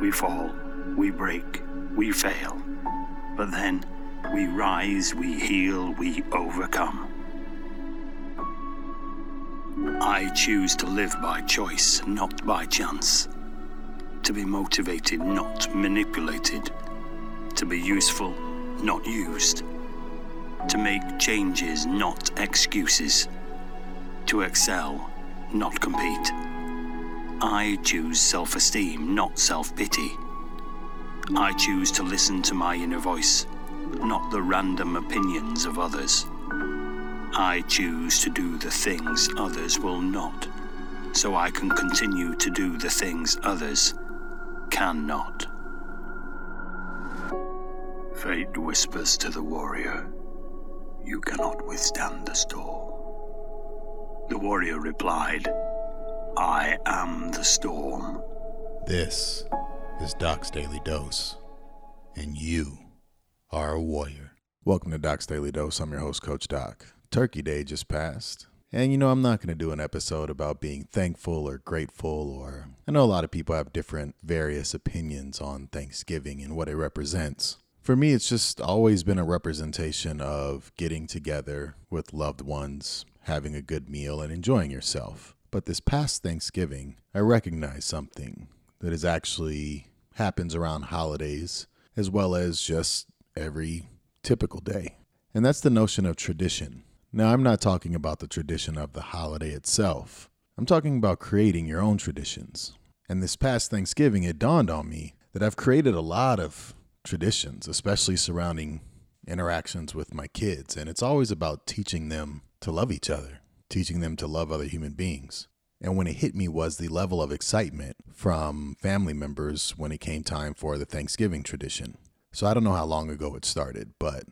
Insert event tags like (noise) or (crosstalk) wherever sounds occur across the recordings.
We fall, we break, we fail. But then we rise, we heal, we overcome. I choose to live by choice, not by chance. To be motivated, not manipulated. To be useful, not used. To make changes, not excuses. To excel, not compete. I choose self esteem, not self pity. I choose to listen to my inner voice, not the random opinions of others. I choose to do the things others will not, so I can continue to do the things others cannot. Fate whispers to the warrior, You cannot withstand the storm. The warrior replied, I am the storm. This is Doc's Daily Dose, and you are a warrior. Welcome to Doc's Daily Dose. I'm your host, Coach Doc. Turkey Day just passed. And you know, I'm not going to do an episode about being thankful or grateful, or I know a lot of people have different, various opinions on Thanksgiving and what it represents. For me, it's just always been a representation of getting together with loved ones, having a good meal, and enjoying yourself. But this past Thanksgiving, I recognized something that is actually happens around holidays as well as just every typical day. And that's the notion of tradition. Now, I'm not talking about the tradition of the holiday itself. I'm talking about creating your own traditions. And this past Thanksgiving, it dawned on me that I've created a lot of traditions, especially surrounding interactions with my kids. And it's always about teaching them to love each other, teaching them to love other human beings. And when it hit me was the level of excitement from family members when it came time for the Thanksgiving tradition. So I don't know how long ago it started, but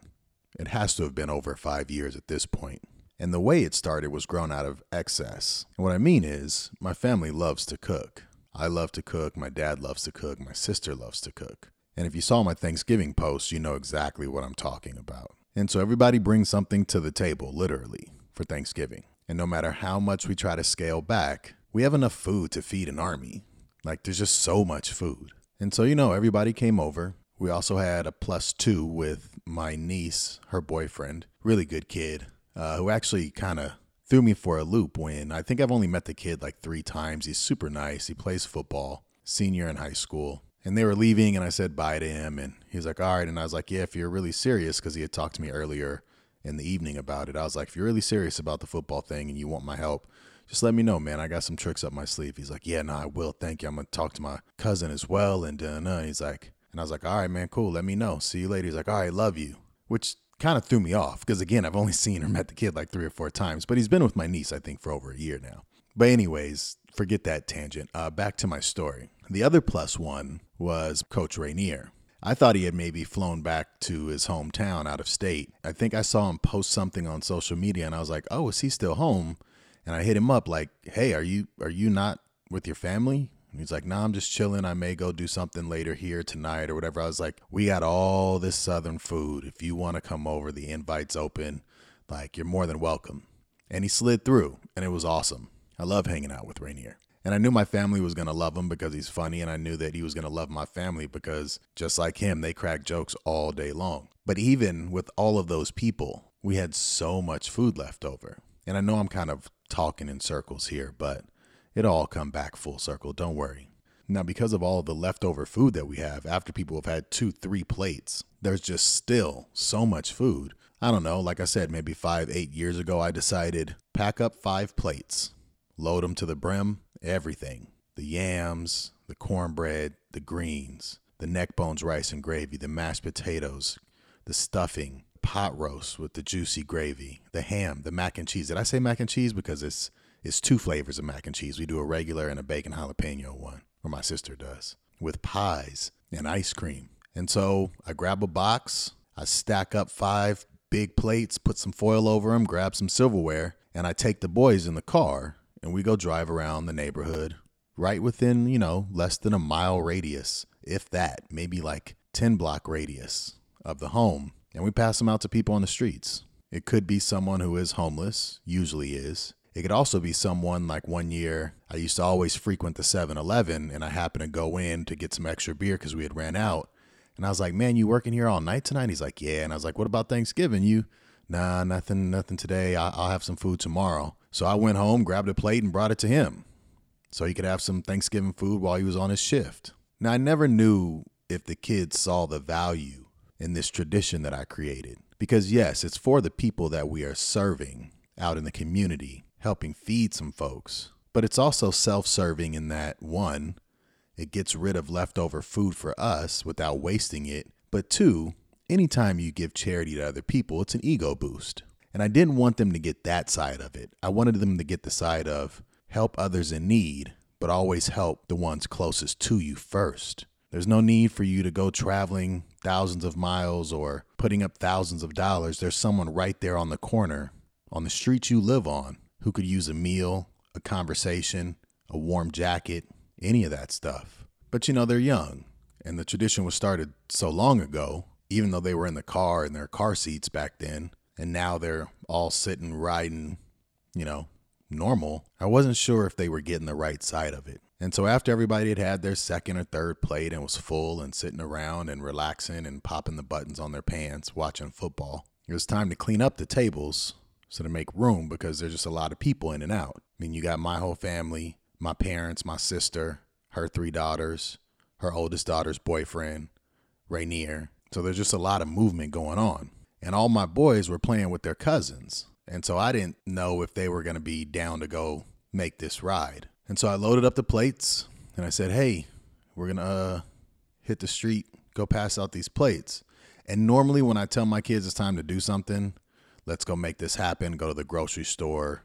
it has to have been over five years at this point. And the way it started was grown out of excess. And what I mean is, my family loves to cook. I love to cook, my dad loves to cook, my sister loves to cook. And if you saw my Thanksgiving post, you know exactly what I'm talking about. And so everybody brings something to the table, literally, for Thanksgiving. And no matter how much we try to scale back, we have enough food to feed an army. Like, there's just so much food. And so, you know, everybody came over. We also had a plus two with my niece, her boyfriend, really good kid, uh, who actually kind of threw me for a loop when I think I've only met the kid like three times. He's super nice. He plays football, senior in high school and they were leaving and I said bye to him and he was like, all right. And I was like, yeah, if you're really serious, because he had talked to me earlier in the evening about it. I was like, if you're really serious about the football thing and you want my help, just let me know, man. I got some tricks up my sleeve. He's like, yeah, no, I will. Thank you. I'm to talk to my cousin as well. And uh, he's like, and I was like, all right, man, cool. Let me know. See you later. He's like, all right, love you, which kind of threw me off because, again, I've only (laughs) seen or met the kid like three or four times, but he's been with my niece, I think, for over a year now. But, anyways, forget that tangent. Uh, back to my story. The other plus one was Coach Rainier. I thought he had maybe flown back to his hometown out of state. I think I saw him post something on social media and I was like, "Oh, is he still home?" And I hit him up like, "Hey, are you are you not with your family?" And he's like, "Nah, I'm just chilling. I may go do something later here tonight or whatever." I was like, "We got all this southern food. If you want to come over, the invite's open. Like, you're more than welcome." And he slid through, and it was awesome. I love hanging out with Rainier. And I knew my family was going to love him because he's funny. And I knew that he was going to love my family because just like him, they crack jokes all day long. But even with all of those people, we had so much food left over. And I know I'm kind of talking in circles here, but it'll all come back full circle. Don't worry. Now, because of all of the leftover food that we have, after people have had two, three plates, there's just still so much food. I don't know, like I said, maybe five, eight years ago, I decided pack up five plates, load them to the brim, everything the yams, the cornbread, the greens, the neck bones rice and gravy, the mashed potatoes, the stuffing, pot roast with the juicy gravy, the ham, the mac and cheese. Did I say mac and cheese? Because it's it's two flavors of mac and cheese. We do a regular and a bacon jalapeno one, or my sister does, with pies and ice cream. And so I grab a box, I stack up five big plates, put some foil over them, grab some silverware, and I take the boys in the car and we go drive around the neighborhood right within, you know, less than a mile radius, if that, maybe like 10 block radius of the home, and we pass them out to people on the streets. It could be someone who is homeless, usually is. It could also be someone like one year I used to always frequent the 7 Eleven and I happened to go in to get some extra beer because we had ran out. And I was like, man, you working here all night tonight? He's like, yeah. And I was like, what about Thanksgiving? You, nah, nothing, nothing today. I- I'll have some food tomorrow. So I went home, grabbed a plate, and brought it to him so he could have some Thanksgiving food while he was on his shift. Now, I never knew if the kids saw the value in this tradition that I created. Because, yes, it's for the people that we are serving out in the community, helping feed some folks. But it's also self serving in that, one, it gets rid of leftover food for us without wasting it. But two, anytime you give charity to other people, it's an ego boost. And I didn't want them to get that side of it. I wanted them to get the side of help others in need, but always help the ones closest to you first. There's no need for you to go traveling thousands of miles or putting up thousands of dollars. There's someone right there on the corner, on the street you live on, who could use a meal, a conversation, a warm jacket, any of that stuff. But you know, they're young, and the tradition was started so long ago, even though they were in the car in their car seats back then, and now they're all sitting, riding, you know, normal. I wasn't sure if they were getting the right side of it. And so after everybody had had their second or third plate and was full and sitting around and relaxing and popping the buttons on their pants watching football, it was time to clean up the tables so to make room because there's just a lot of people in and out. I mean, you got my whole family, my parents, my sister, her three daughters, her oldest daughter's boyfriend, Rainier. So there's just a lot of movement going on. And all my boys were playing with their cousins. And so I didn't know if they were going to be down to go make this ride. And so I loaded up the plates and I said, hey, we're going to uh, hit the street, go pass out these plates. And normally when I tell my kids it's time to do something, let's go make this happen, go to the grocery store,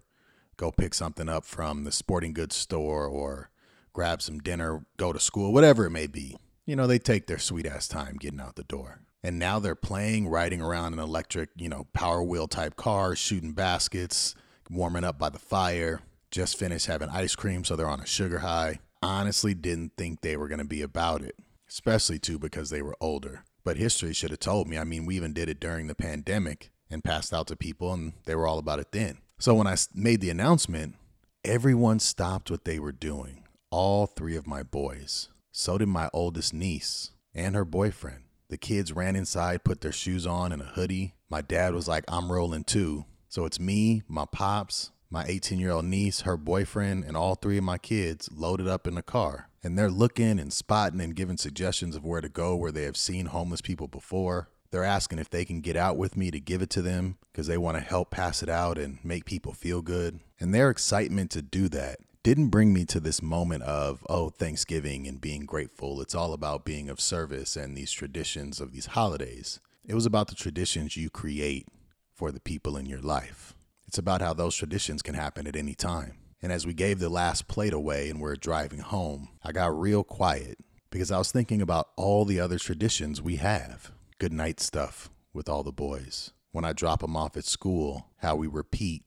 go pick something up from the sporting goods store or grab some dinner, go to school, whatever it may be. You know, they take their sweet ass time getting out the door. And now they're playing, riding around an electric, you know, power wheel type car, shooting baskets, warming up by the fire, just finished having ice cream, so they're on a sugar high. Honestly, didn't think they were going to be about it, especially too because they were older. But history should have told me. I mean, we even did it during the pandemic and passed out to people, and they were all about it then. So when I made the announcement, everyone stopped what they were doing. All three of my boys. So did my oldest niece and her boyfriend. The kids ran inside, put their shoes on and a hoodie. My dad was like, I'm rolling too. So it's me, my pops, my 18 year old niece, her boyfriend, and all three of my kids loaded up in the car. And they're looking and spotting and giving suggestions of where to go where they have seen homeless people before. They're asking if they can get out with me to give it to them because they want to help pass it out and make people feel good. And their excitement to do that didn't bring me to this moment of, oh, Thanksgiving and being grateful. It's all about being of service and these traditions of these holidays. It was about the traditions you create for the people in your life. It's about how those traditions can happen at any time. And as we gave the last plate away and we're driving home, I got real quiet because I was thinking about all the other traditions we have good night stuff with all the boys. When I drop them off at school, how we repeat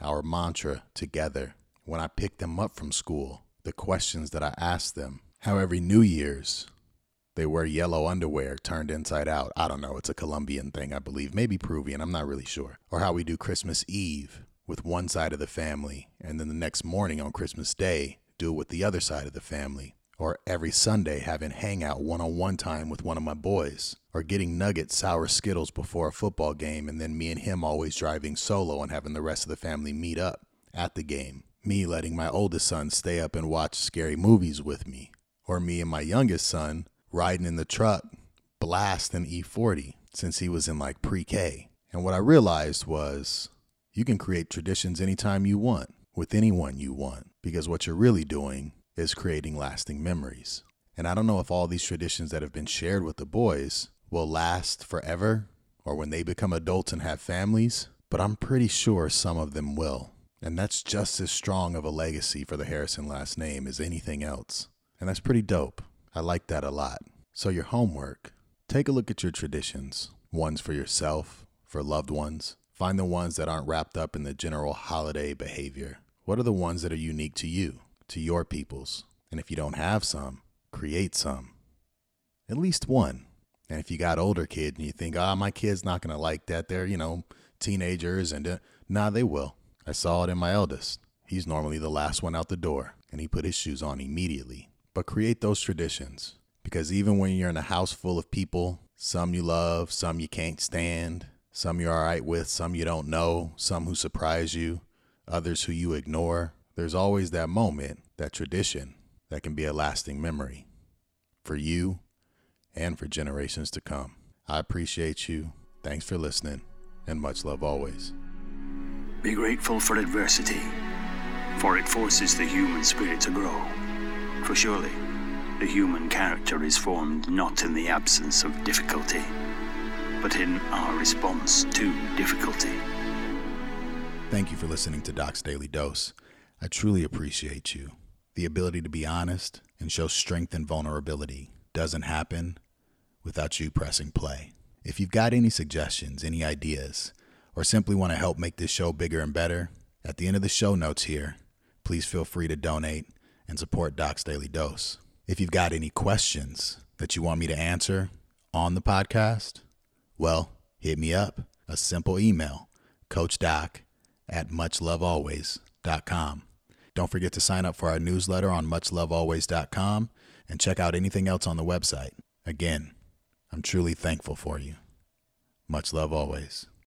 our mantra together. When I pick them up from school, the questions that I ask them. How every New Year's they wear yellow underwear turned inside out. I don't know. It's a Colombian thing, I believe. Maybe Peruvian. I'm not really sure. Or how we do Christmas Eve with one side of the family, and then the next morning on Christmas Day, do it with the other side of the family or every Sunday having hangout one on one time with one of my boys, or getting nuggets, sour Skittles before a football game, and then me and him always driving solo and having the rest of the family meet up at the game. Me letting my oldest son stay up and watch scary movies with me, or me and my youngest son riding in the truck, blasting E40 since he was in like pre K. And what I realized was you can create traditions anytime you want with anyone you want because what you're really doing is creating lasting memories. And I don't know if all these traditions that have been shared with the boys will last forever or when they become adults and have families, but I'm pretty sure some of them will. And that's just as strong of a legacy for the Harrison last name as anything else. And that's pretty dope. I like that a lot. So, your homework take a look at your traditions ones for yourself, for loved ones. Find the ones that aren't wrapped up in the general holiday behavior. What are the ones that are unique to you? to your peoples. And if you don't have some, create some. At least one. And if you got older kids and you think, ah, oh, my kid's not going to like that, they're, you know, teenagers and uh, nah, they will. I saw it in my eldest. He's normally the last one out the door, and he put his shoes on immediately. But create those traditions, because even when you're in a house full of people, some you love, some you can't stand, some you're all right with, some you don't know, some who surprise you, others who you ignore, there's always that moment, that tradition, that can be a lasting memory for you and for generations to come. I appreciate you. Thanks for listening, and much love always. Be grateful for adversity, for it forces the human spirit to grow. For surely, the human character is formed not in the absence of difficulty, but in our response to difficulty. Thank you for listening to Doc's Daily Dose. I truly appreciate you. The ability to be honest and show strength and vulnerability doesn't happen without you pressing play. If you've got any suggestions, any ideas, or simply want to help make this show bigger and better, at the end of the show notes here, please feel free to donate and support Doc's Daily Dose. If you've got any questions that you want me to answer on the podcast, well, hit me up. A simple email, coachdoc at muchlovealways.com. Don't forget to sign up for our newsletter on muchlovealways.com and check out anything else on the website. Again, I'm truly thankful for you. Much love always.